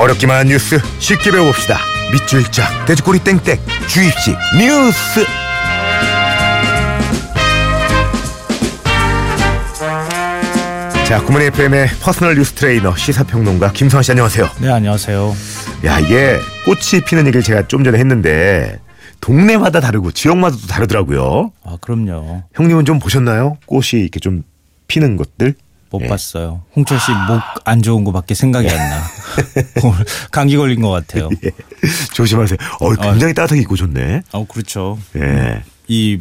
어렵기만 한 뉴스 쉽게 배워봅시다. 밑줄 짝 돼지꼬리 땡땡 주입식 뉴스. 자, 굿모닝 FM의 personal 뉴스 트레이너 시사평론가 김성환 씨 안녕하세요. 네, 안녕하세요. 야, 이게 꽃이 피는 얘기를 제가 좀 전에 했는데 동네마다 다르고 지역마다 도 다르더라고요. 아, 그럼요. 형님은 좀 보셨나요? 꽃이 이렇게 좀 피는 것들? 못 예. 봤어요. 홍철 씨 목 안 좋은 거밖에 생각이 안 나. 감기 걸린 것 같아요. 예. 조심하세요. 어, 굉장히 따뜻하게 입고 좋네. 어, 그렇죠. 예. 이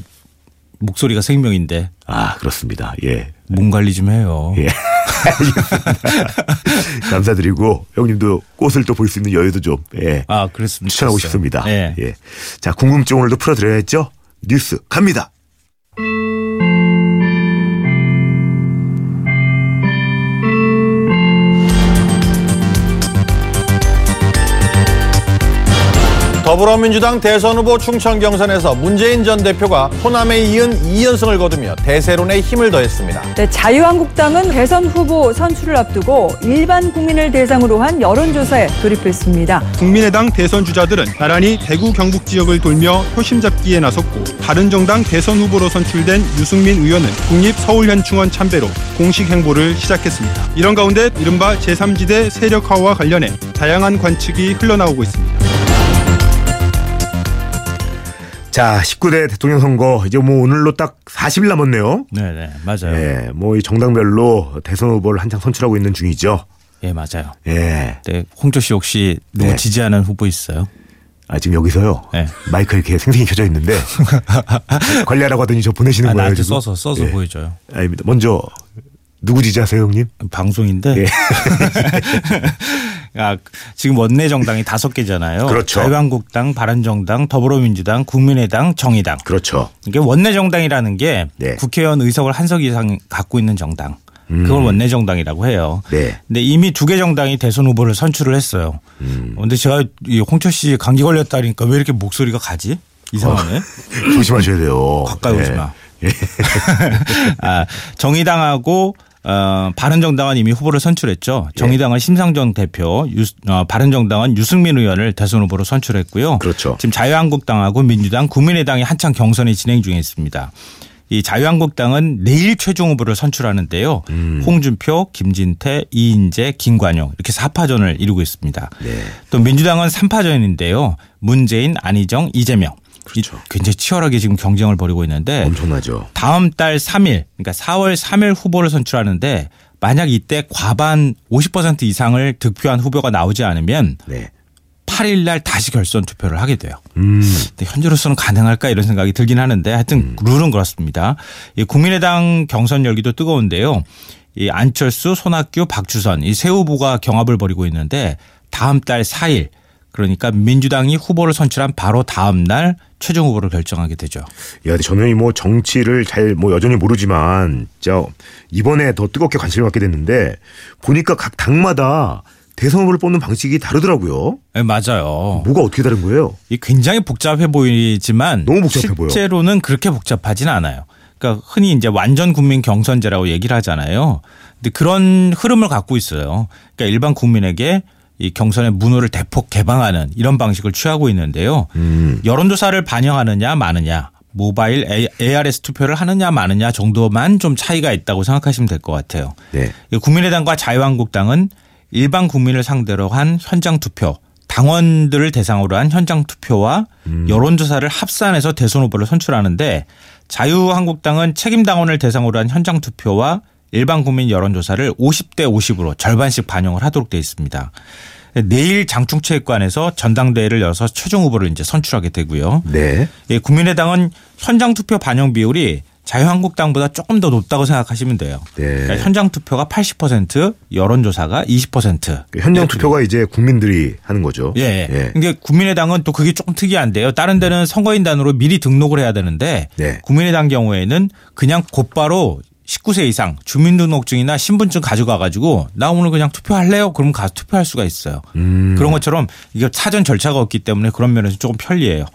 목소리가 생명인데 아, 그렇습니다. 예. 몸 관리 좀 해요. 예. 감사드리고 형님도 꽃을 또 볼 수 있는 여유도 좀 예. 아, 그랬습니다. 추천하고 싶습니다. 네. 예. 자, 궁금증 오늘도 풀어 드려야죠. 뉴스 갑니다. 더불어민주당 대선 후보 충청 경선에서 문재인 전 대표가 호남에 이은 2연승을 거두며 대세론에 힘을 더했습니다. 네, 자유한국당은 대선 후보 선출을 앞두고 일반 국민을 대상으로 한 여론조사에 돌입했습니다. 국민의당 대선 주자들은 나란히 대구 경북 지역을 돌며 표심 잡기에 나섰고 바른정당 대선 후보로 선출된 유승민 의원은 국립 서울현충원 참배로 공식 행보를 시작했습니다. 이런 가운데 이른바 제3지대 세력화와 관련해 다양한 관측이 흘러나오고 있습니다. 자, 19대 대통령 선거 이제 뭐 오늘로 딱 40일 남았네요. 네, 네. 맞아요. 예, 예. 뭐이 정당별로 대선 후보를 한창 선출하고 있는 중이죠. 맞아요. 예. 네, 홍철 씨 혹시 누구 네. 지지하는 후보 있어요? 아, 지금 여기서요. 네. 마이크 이렇게 생생히 켜져 있는데 관리하라고 하더니 저 보내시는 아, 거예요. 나한테 지금? 써서 써서 예. 보여줘요. 아닙니다. 먼저 누구 지지하세요, 형님? 방송인데 예. 아, 지금 원내 정당이 다섯 개잖아요. 그렇죠. 자유한국당, 바른정당, 더불어민주당, 국민의당, 정의당. 그렇죠. 이게 원내 정당이라는 게 네. 국회의원 의석을 한 석 이상 갖고 있는 정당. 그걸 원내 정당이라고 해요. 음. 네. 근데 이미 두 개 정당이 대선 후보를 선출을 했어요. 음. 근데 제가 이 홍철 씨 감기 걸렸다니까 왜 이렇게 목소리가 가지? 이상하네. 조심하셔야 돼요. 가까이 오지 예. 마. 아, 정의당하고 어, 바른정당은 이미 후보를 선출했죠. 정의당은 심상정 대표, 유, 어, 바른정당은 유승민 의원을 대선 후보로 선출했고요. 그렇죠. 지금 자유한국당하고 민주당, 국민의당이 한창 경선이 진행 중에 있습니다. 이 자유한국당은 내일 최종 후보를 선출하는데요. 음. 홍준표, 김진태, 이인재, 김관용 이렇게 4파전을 이루고 있습니다. 네. 또 민주당은 3파전인데요. 문재인, 안희정, 이재명. 그렇죠. 이 굉장히 치열하게 지금 경쟁을 벌이고 있는데 엄청나죠. 다음 달 3일 그러니까 4월 3일 후보를 선출하는데 만약 이때 과반 50% 이상을 득표한 후보가 나오지 않으면 네. 8일 날 다시 결선 투표를 하게 돼요. 음. 현재로서는 가능할까 이런 생각이 들긴 하는데 하여튼 룰은 그렇습니다. 이 국민의당 경선 열기도 뜨거운데요. 이 안철수, 손학규, 박주선 이 세 후보가 경합을 벌이고 있는데 다음 달 4일 그러니까 민주당이 후보를 선출한 바로 다음 날 최종 후보를 결정하게 되죠. 야, 저는 뭐 정치를 잘 뭐 여전히 모르지만 진짜 이번에 더 뜨겁게 관심을 갖게 됐는데 보니까 각 당마다 대선 후보를 뽑는 방식이 다르더라고요. 네, 맞아요. 뭐가 어떻게 다른 거예요? 이 굉장히 복잡해 보이지만 너무 복잡해 보여. 실제로는 그렇게 복잡하지는 않아요. 그러니까 흔히 이제 완전 국민 경선제라고 얘기를 하잖아요. 근데 그런 흐름을 갖고 있어요. 그러니까 일반 국민에게 이 경선의 문호를 대폭 개방하는 이런 방식을 취하고 있는데요. 음. 여론조사를 반영하느냐 마느냐 모바일 A- ARS 투표를 하느냐 마느냐 정도만 좀 차이가 있다고 생각하시면 될 것 같아요. 네. 이 국민의당과 자유한국당은 일반 국민을 상대로 한 현장 투표, 당원들을 대상으로 한 현장 투표와 여론조사를 합산해서 대선 후보를 선출하는데 자유한국당은 책임 당원을 대상으로 한 현장 투표와 일반 국민 여론조사를 50대 50으로 절반씩 반영을 하도록 되어 있습니다. 내일 장충체육관에서 전당대회를 열어서 최종 후보를 이제 선출하게 되고요. 네. 예, 국민의당은 현장 투표 반영 비율이 자유한국당보다 조금 더 높다고 생각하시면 돼요. 네. 그러니까 현장 투표가 80%, 여론조사가 20%. 그 현장 투표가 이제 국민들이 하는 거죠. 예. 예. 이게 국민의당은 또 그게 조금 특이한데요. 다른 데는 선거인단으로 미리 등록을 해야 되는데 네. 국민의당 경우에는 그냥 곧바로 19세 이상 주민등록증이나 신분증 가져가 가지고 나 오늘 그냥 투표할래요? 그러면 가서 투표할 수가 있어요. 음. 그런 것처럼 이게 사전 절차가 없기 때문에 그런 면에서 조금 편리해요.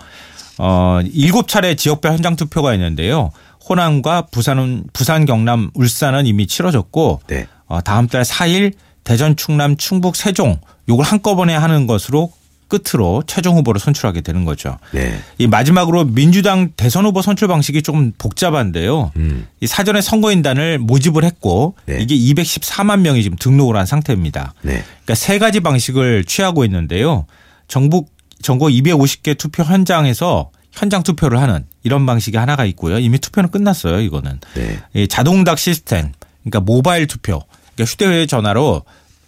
어, 일곱 차례 지역별 현장 투표가 있는데요. 호남과 부산은 부산, 경남, 울산은 이미 치러졌고 네. 어, 다음 달 4일 대전, 충남, 충북, 세종 요걸 한꺼번에 하는 것으로 끝으로 최종 후보를 선출하게 되는 거죠. 네. 이 마지막으로 민주당 대선 후보 선출 방식이 조금 복잡한데요. 음. 이 사전에 선거인단을 모집을 했고 네. 이게 214만 명이 지금 등록을 한 상태입니다. 네. 그러니까 세 가지 방식을 취하고 있는데요. 전국 전국 250개 투표 현장에서 현장 투표를 하는 이런 방식이 하나가 있고요. 이미 투표는 끝났어요. 이거는 네. 이 자동답 시스템, 그러니까 모바일 투표, 그러니까 휴대전화로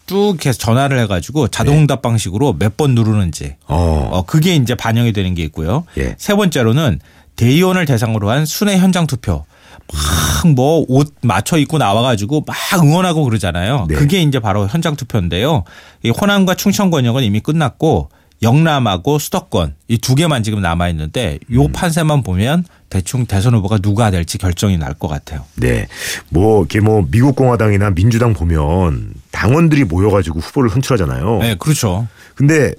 쭉 해서 전화를 해가지고 자동답 방식으로 몇 번 누르는지 어. 어, 그게 이제 반영이 되는 게 있고요. 예. 세 번째로는 대의원을 대상으로 한 순회 현장 투표. 막 뭐 옷 맞춰 입고 나와가지고 막 응원하고 그러잖아요. 네. 그게 이제 바로 현장 투표인데요. 이 호남과 충청 권역은 이미 끝났고 영남하고 수도권 이 두 개만 지금 남아 있는데 요 음. 판세만 보면 대충 대선 후보가 누가 될지 결정이 날 것 같아요. 네. 뭐, 이렇게 뭐, 미국 공화당이나 민주당 보면 당원들이 모여가지고 후보를 선출하잖아요. 네, 그렇죠. 근데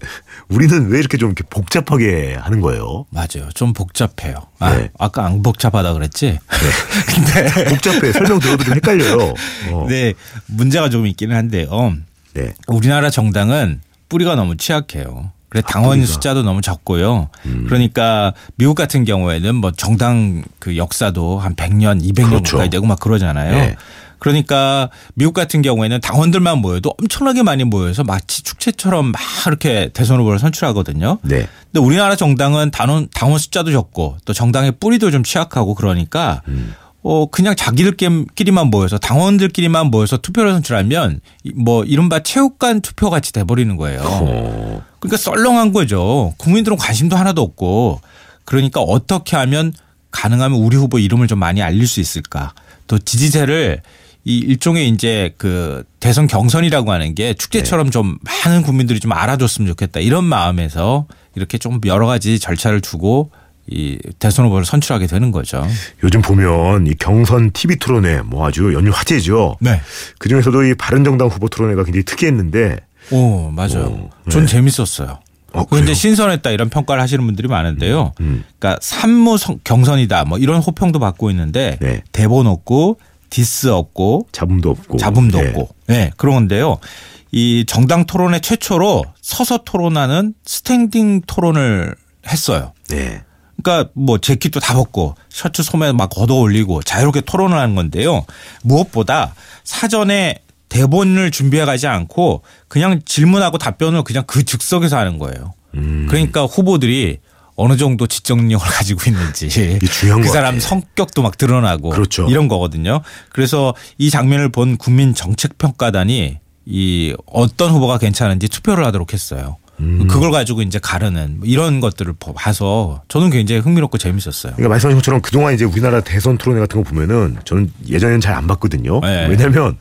우리는 왜 이렇게 좀 이렇게 복잡하게 하는 거예요? 맞아요. 좀 복잡해요. 아, 네. 아까 안 복잡하다 그랬지? 근데 복잡해. 설명 들어도 좀 헷갈려요. 어. 네, 문제가 좀 있기는 한데요. 네. 우리나라 정당은 뿌리가 너무 취약해요. 그래 당원 뿌리가. 숫자도 너무 적고요. 음. 그러니까 미국 같은 경우에는 뭐 정당 그 역사도 한 100년, 200년 그렇죠. 가까이 되고 막 그러잖아요. 네. 그러니까 미국 같은 경우에는 당원들만 모여도 엄청나게 많이 모여서 마치 축제처럼 막 이렇게 대선 후보를 선출하거든요. 네. 근데 우리나라 정당은 당원, 당원 숫자도 적고 또 정당의 뿌리도 좀 취약하고 그러니까 음. 어 그냥 자기들끼리만 모여서 당원들끼리만 모여서 투표를 선출하면 이- 뭐 이른바 체육관 투표 같이 돼버리는 거예요. 어. 그러니까 썰렁한 거죠. 국민들은 관심도 하나도 없고 그러니까 어떻게 하면 가능하면 우리 후보 이름을 좀 많이 알릴 수 있을까? 또 지지세를 이 일종의 이제 그 대선 경선이라고 하는 게 축제처럼 좀 많은 국민들이 좀 알아줬으면 좋겠다 이런 마음에서 이렇게 좀 여러 가지 절차를 두고 이 대선 후보를 선출하게 되는 거죠. 요즘 보면 이 경선 TV 토론회 뭐 아주 연일 화제죠. 네. 그 중에서도 이 바른정당 후보 토론회가 굉장히 특이했는데 오 맞아요. 오, 네. 전 재밌었어요. 어, 그런데? 신선했다 이런 평가를 하시는 분들이 많은데요. 음. 그러니까 삼무 성- 경선이다 뭐 이런 호평도 받고 있는데 네. 대본 없고 디스 없고 잡음도 없고 잡음도 네. 없고 네 그런 건데요. 이 정당 토론회 최초로 서서 토론하는 스탠딩 토론을 했어요. 네. 그러니까 뭐 재킷도 다 벗고 셔츠 소매 막 걷어 올리고 자유롭게 토론을 하는 건데요. 무엇보다 사전에 대본을 준비해 가지 않고 그냥 질문하고 답변을 그냥 그 즉석에서 하는 거예요. 음. 그러니까 후보들이 어느 정도 지적력을 가지고 있는지 중요한 그것 사람. 성격도 막 드러나고 그렇죠. 이런 거거든요. 그래서 이 장면을 본 국민 정책 평가단이 이 어떤 후보가 괜찮은지 투표를 하도록 했어요. 음. 그걸 가지고 이제 가르는 뭐 이런 것들을 봐서 저는 굉장히 흥미롭고 재밌었어요. 그러니까 말씀하신 것처럼 그동안 이제 우리나라 대선 토론회 같은 거 보면은 저는 예전에는 잘 안 봤거든요. 네. 왜냐면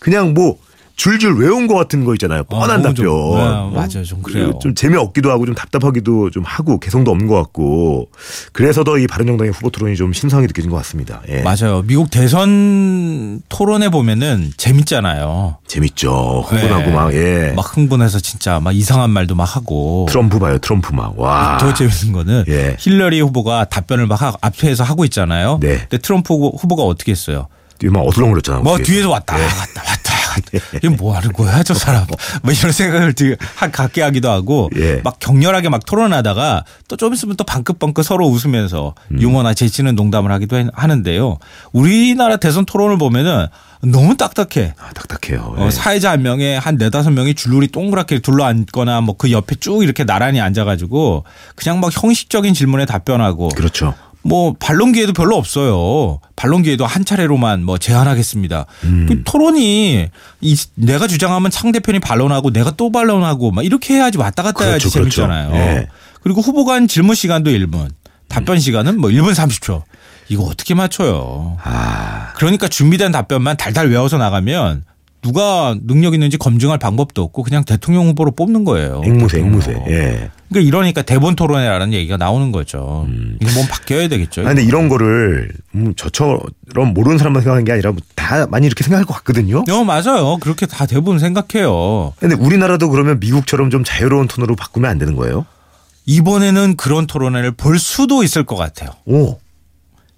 그냥 뭐 줄줄 외운 것 같은 거 있잖아요. 뻔한 너무 답변. 좀, 네, 어? 맞아요. 좀 그래요. 좀 재미없기도 하고 좀 답답하기도 좀 하고 개성도 없는 것 같고 그래서 더 이 바른정당의 후보 토론이 좀 신선하게 느껴진 것 같습니다. 예. 맞아요. 미국 대선 토론에 보면은 재밌잖아요. 재밌죠. 흥분하고 네. 막 예. 막 흥분해서 진짜 막 이상한 말도 막 하고. 트럼프 봐요. 트럼프 막. 와. 더 재밌는 거는 예. 힐러리 후보가 답변을 막 하- 앞에서 하고 있잖아요. 네. 근데 트럼프 후보- 후보가 어떻게 했어요? 막 어슬렁거렸잖아. 뭐 뒤에서. 왔다 갔다 왔다 갔다. 이게 뭐 하는 거야 저 사람? 뭐 이런 생각을 되게 하- 갖게 하기도 하고 예. 막 격렬하게 막 토론하다가 또 좀 있으면 또 방긋방긋 서로 웃으면서 음. 유머나 재치는 농담을 하기도 해- 하는데요. 우리나라 대선 토론을 보면은 너무 딱딱해. 아, 딱딱해요. 어, 예. 사회자 한 명에 한 네다섯 명이 줄줄이 동그랗게 둘러앉거나 뭐 그 옆에 쭉 이렇게 나란히 앉아가지고 그냥 막 형식적인 질문에 답변하고 그렇죠. 뭐 반론 기회도 별로 없어요. 반론 기회도 한 차례로만 뭐 제한하겠습니다. 음. 그 토론이 이 내가 주장하면 상대편이 반론하고 내가 또 반론하고 막 이렇게 해야지 왔다 갔다 해야지 그렇죠, 그렇죠. 재밌잖아요. 예. 그리고 후보 간 질문 시간도 1분, 답변 시간은 뭐 1분 30초. 이거 어떻게 맞춰요? 아, 그러니까 준비된 답변만 달달 외워서 나가면 누가 능력 있는지 검증할 방법도 없고 그냥 대통령 후보로 뽑는 거예요. 앵무새, 앵무새. 예. 그러니까 이러니까 대본 토론회라는 얘기가 나오는 거죠. 이거 뭐 바뀌어야 되겠죠. 아, 근데 이런 거를 음, 저처럼 모르는 사람만 생각하는 게 아니라 뭐 다 많이 이렇게 생각할 것 같거든요. 어, 맞아요. 그렇게 다 대부분 생각해요. 근데 우리나라도 그러면 미국처럼 좀 자유로운 톤으로 바꾸면 안 되는 거예요? 이번에는 그런 토론회를 볼 수도 있을 것 같아요. 오.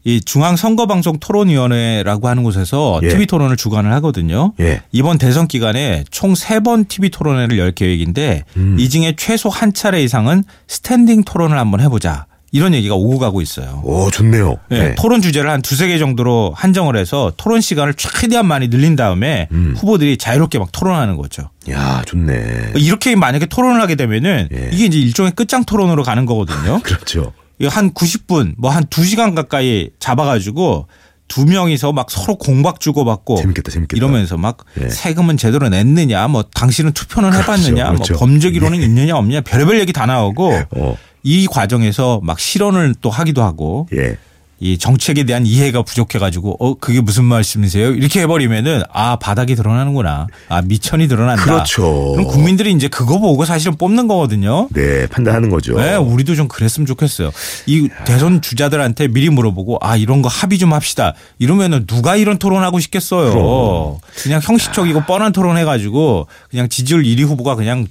이 중앙선거방송 토론위원회라고 하는 곳에서 예. TV 토론을 주관을 하거든요. 예. 이번 대선 기간에 총 세 번 TV 토론회를 열 계획인데 음. 이 중에 최소 한 차례 이상은 스탠딩 토론을 한번 해보자. 이런 얘기가 오고 가고 있어요. 오, 좋네요. 예, 네. 토론 주제를 한 두세 개 정도로 한정을 해서 토론 시간을 최대한 많이 늘린 다음에 음. 후보들이 자유롭게 막 토론하는 거죠. 야, 좋네. 이렇게 만약에 토론을 하게 되면은 예. 이게 이제 일종의 끝장 토론으로 가는 거거든요. 그렇죠. 한 90분 뭐 한 2시간 가까이 잡아가지고 두 명이서 막 서로 공박 주고받고 재밌겠다, 재밌겠다. 이러면서 막 예. 세금은 제대로 냈느냐 뭐 당신은 투표는 해봤느냐 그렇죠. 뭐 범죄 기록은 있느냐 없느냐 별의별 얘기 다 나오고 어, 이 과정에서 막 실언을 또 하기도 하고 예. 이 정책에 대한 이해가 부족해가지고 어 그게 무슨 말씀이세요? 이렇게 해버리면은 아 바닥이 드러나는구나. 아 미천이 드러난다. 그렇죠. 그럼 국민들이 이제 그거 보고 사실은 뽑는 거거든요. 네, 판단하는 거죠. 네, 우리도 좀 그랬으면 좋겠어요. 이 대선 주자들한테 미리 물어보고 아 이런 거 합의 좀 합시다. 이러면은 누가 이런 토론하고 싶겠어요. 그럼. 그냥 형식적이고 뻔한 토론 해가지고 그냥 지지율 1위 후보가 그냥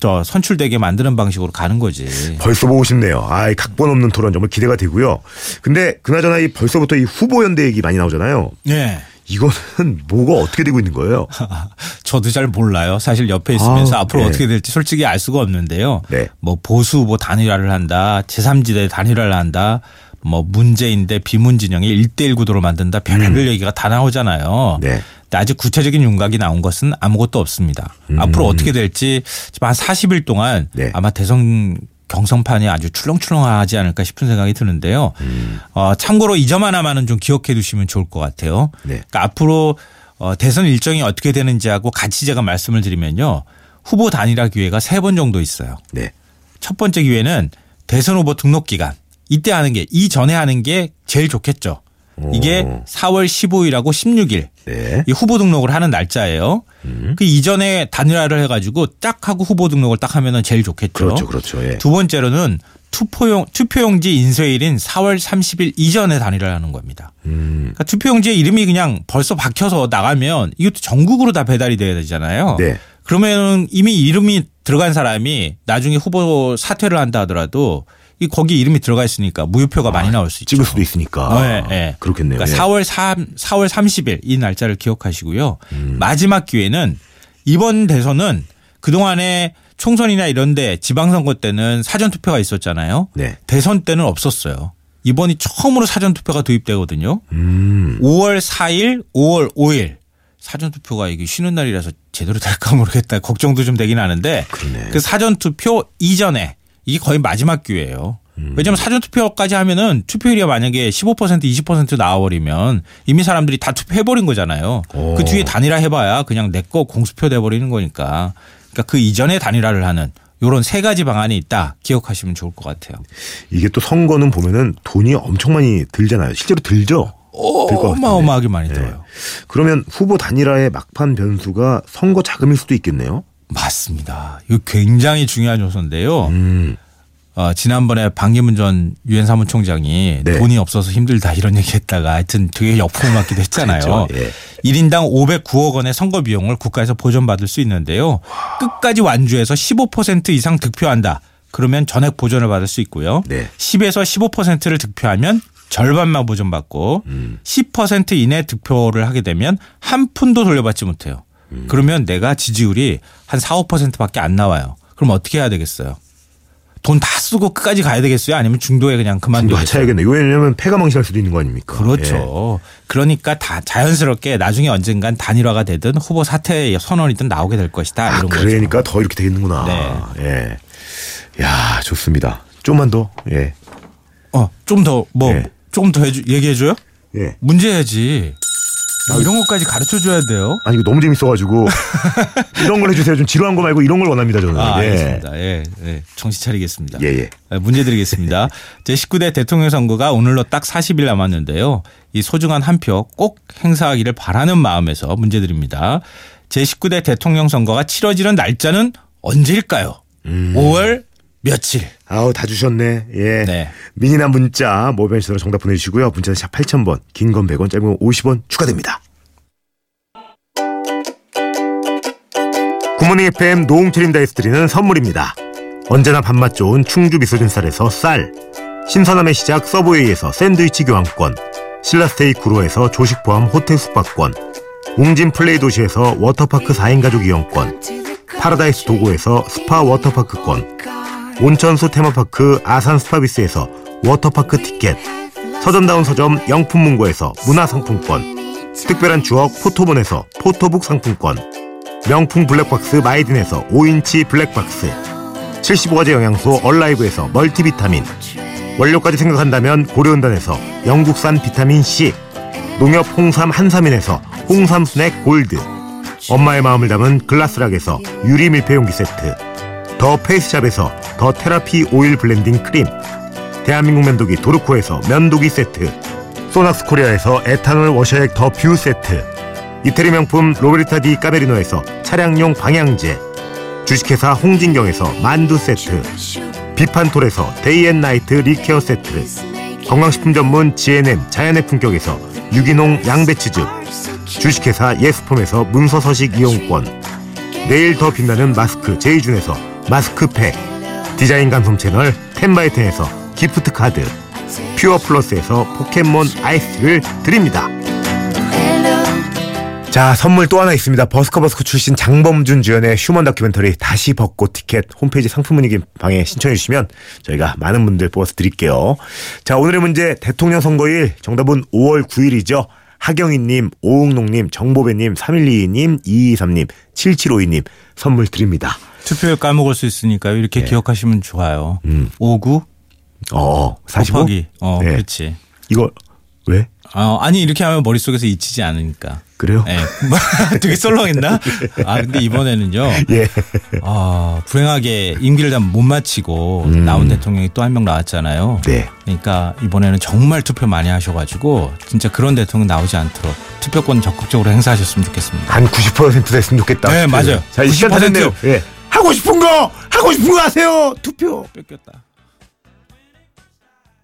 저 선출되게 만드는 방식으로 가는 거지. 벌써 보고 싶네요. 아, 이 각본 없는 토론 정말 기대가 되고요. 근데 그나저나 이 벌써부터 이 후보 연대 얘기 많이 나오잖아요. 네. 이거는 뭐가 어떻게 되고 있는 거예요? 저도 잘 몰라요. 사실 옆에 있으면서 아, 앞으로 네. 어떻게 될지 솔직히 알 수가 없는데요. 네. 뭐 보수 후보 단일화를 한다, 제3지대 단일화를 한다, 뭐 문재인 대 비문 진영의 1대1 구도로 만든다, 별별 얘기가 다 나오잖아요. 음. 네. 아직 구체적인 윤곽이 나온 것은 아무것도 없습니다. 앞으로 어떻게 될지 지금 한 40일 동안 음. 네. 아마 대선 경선판이 아주 출렁출렁하지 않을까 싶은 생각이 드는데요. 음. 어, 참고로 이 점 하나만은 좀 기억해 두시면 좋을 것 같아요. 네. 그러니까 앞으로 어, 대선 일정이 어떻게 되는지하고 같이 제가 말씀을 드리면요. 후보 단일화 기회가 세 번 정도 있어요. 네. 첫 번째 기회는 대선 후보 등록 기간. 이때 하는 게 이전에 하는 게 제일 좋겠죠. 이게 오. 4월 15일하고 16일 네. 이 후보 등록을 하는 날짜예요. 음. 그 이전에 단일화를 해가지고 딱 하고 후보 등록을 딱 하면은 제일 좋겠죠. 그렇죠, 그렇죠. 예. 두 번째로는 투표용 투표용지 인쇄일인 4월 30일 이전에 단일화를 하는 겁니다. 음. 그러니까 투표용지에 이름이 그냥 벌써 박혀서 나가면 이것도 전국으로 다 배달이 돼야 되잖아요. 네. 그러면 이미 이름이 들어간 사람이 나중에 후보 사퇴를 한다 하더라도 이 거기 이름이 들어가 있으니까 무효표가 많이 나올 수 있죠. 찍을 수도 있으니까. 네, 네. 그렇겠네요. 그러니까 예. 4월 3 4월 30일 이 날짜를 기억하시고요. 음. 마지막 기회는 이번 대선은 그 동안에 총선이나 이런데 지방선거 때는 사전 투표가 있었잖아요. 네. 대선 때는 없었어요. 이번이 처음으로 사전 투표가 도입되거든요. 음. 5월 4일, 5월 5일 사전 투표가 이게 쉬는 날이라서 제대로 될까 모르겠다 걱정도 좀 되긴 하는데 그러네. 그 사전 투표 이전에 이게 거의 마지막 기회예요. 음. 왜냐하면 사전 투표까지 하면은 투표율이 만약에 15% 20% 나와버리면 이미 사람들이 다 투표해버린 거잖아요. 오. 그 뒤에 단일화 해봐야 그냥 내 거 공수표 돼버리는 거니까. 그러니까 그 이전에 단일화를 하는 요런 세 가지 방안이 있다 기억하시면 좋을 것 같아요. 이게 또 선거는 보면은 돈이 엄청 많이 들잖아요. 실제로 들죠. 어마어마하게 많이 네. 들어요. 그러면 후보 단일화의 막판 변수가 선거 자금일 수도 있겠네요. 맞습니다. 이거 굉장히 중요한 요소인데요. 음. 어, 지난번에 방기문 전 유엔 사무총장이 네. 돈이 없어서 힘들다 이런 얘기 했다가 하여튼 되게 역풍을 맞기도 했잖아요. 그렇죠. 예. 1인당 509억 원의 선거 비용을 국가에서 보전받을 수 있는데요. 끝까지 완주해서 15% 이상 득표한다. 그러면 전액 보전을 받을 수 있고요. 네. 10에서 15%를 득표하면 절반만 보전받고 음. 10% 이내 득표를 하게 되면 한 푼도 돌려받지 못해요. 음. 그러면 내가 지지율이 한 4, 5%밖에 안 나와요. 그럼 어떻게 해야 되겠어요? 돈 다 쓰고 끝까지 가야 되겠어요? 아니면 중도에 그냥 그만두겠어요? 하차야겠네요. 왜냐하면 패가 망신할 수도 있는 거 아닙니까? 예. 그렇죠. 그러니까 다 자연스럽게 나중에 언젠간 단일화가 되든 후보 사퇴 선언이든 나오게 될 것이다. 아, 이런 거죠. 그러니까 더 이렇게 되겠는구나. 네. 예. 야, 좋습니다. 좀만 더. 예. 어, 좀 더뭐 네. 좀더 해주, 얘기해 줘요? 예. 문제 해야지. 이런 것까지 가르쳐 줘야 돼요. 아니 이거 너무 재밌어가지고 이런 걸 해주세요. 좀 지루한 거 말고 이런 걸 원합니다 저는. 아, 예. 알겠습니다. 예, 예. 정신 차리겠습니다. 예, 예. 네, 문제 드리겠습니다. 제 19대 대통령 선거가 오늘로 딱 40일 남았는데요. 이 소중한 한 표 꼭 행사하기를 바라는 마음에서 문제 드립니다. 제 19대 대통령 선거가 치러지는 날짜는 언제일까요? 음. 5월 며칠? 아우 다 주셨네. 예. 네. 미니나 문자 모바일 시로 정답 보내주시고요. 문자는 샵 8000번, 긴 건 100원, 짧은 건 50원 추가됩니다. 굿모닝 FM 노홍철입니다에서 드리는 선물입니다. 언제나 밥맛 좋은 충주 미소진 쌀에서 쌀 신선함의 시작 서브웨이에서 샌드위치 교환권, 신라스테이 구로에서 조식 포함 호텔 숙박권, 웅진 플레이 도시에서 워터파크 4인 가족 이용권, 파라다이스 도고에서 스파 워터파크권, 온천수 테마파크 아산 스파비스에서 워터파크 티켓, 서점다운 서점 영풍문고에서 문화상품권, 특별한 추억 포토몬에서 포토북 상품권, 명품 블랙박스 마이딘에서 5인치 블랙박스, 75가지 영양소 얼라이브에서 멀티비타민, 원료까지 생각한다면 고려은단에서 영국산 비타민C, 농협 홍삼 한삼인에서 홍삼 스낵 골드, 엄마의 마음을 담은 글라스락에서 유리 밀폐용기 세트, 더 페이스샵에서 더 테라피 오일 블렌딩 크림, 대한민국 면도기 도르코에서 면도기 세트, 소낙스 코리아에서 에탄올 워셔액 더 뷰 세트, 이태리 명품 로베르타 디 까메리노에서 차량용 방향제, 주식회사 홍진경에서 만두 세트, 비판톨에서 데이앤나이트 립케어 세트, 건강식품 전문 GNM 자연의 품격에서 유기농 양배추즙, 주식회사 예스폼에서 문서서식 이용권, 내일 더 빛나는 마스크 제이준에서 마스크팩, 디자인 감성 채널 텐바이텐에서 기프트 카드, 퓨어 플러스에서 포켓몬 아이스를 드립니다. 자 선물 또 하나 있습니다. 버스커버스커 출신 장범준 주연의 휴먼 다큐멘터리 다시 벚꽃 티켓 홈페이지 상품 문의 방에 신청해 주시면 저희가 많은 분들 뽑아서 드릴게요. 자 오늘의 문제 대통령 선거일 정답은 5월 9일이죠. 하경희님, 오웅농님, 정보배님, 3122님, 223님, 7752님 선물 드립니다. 투표율 까먹을 수 있으니까요. 이렇게 네. 기억하시면 좋아요. 음. 59 어, 45? 곱하기. 어, 네. 그렇지. 이거 왜? 어, 아니 이렇게 하면 머릿속에서 잊히지 않으니까. 그래요? 예. 되게 썰렁했나? 아, 근데 이번에는요. 예. 아, 불행하게 임기를 다 못 마치고 나온 대통령이 또 한 명 나왔잖아요. 네. 그러니까 이번에는 정말 투표 많이 하셔가지고 진짜 그런 대통령 나오지 않도록 투표권 적극적으로 행사하셨으면 좋겠습니다. 한 90% 됐으면 좋겠다. 네, 맞아요. 자, 이 시간 다 90%. 됐네요. 예. 하고 싶은 거! 하고 싶은 거 하세요! 투표! 뺏겼다.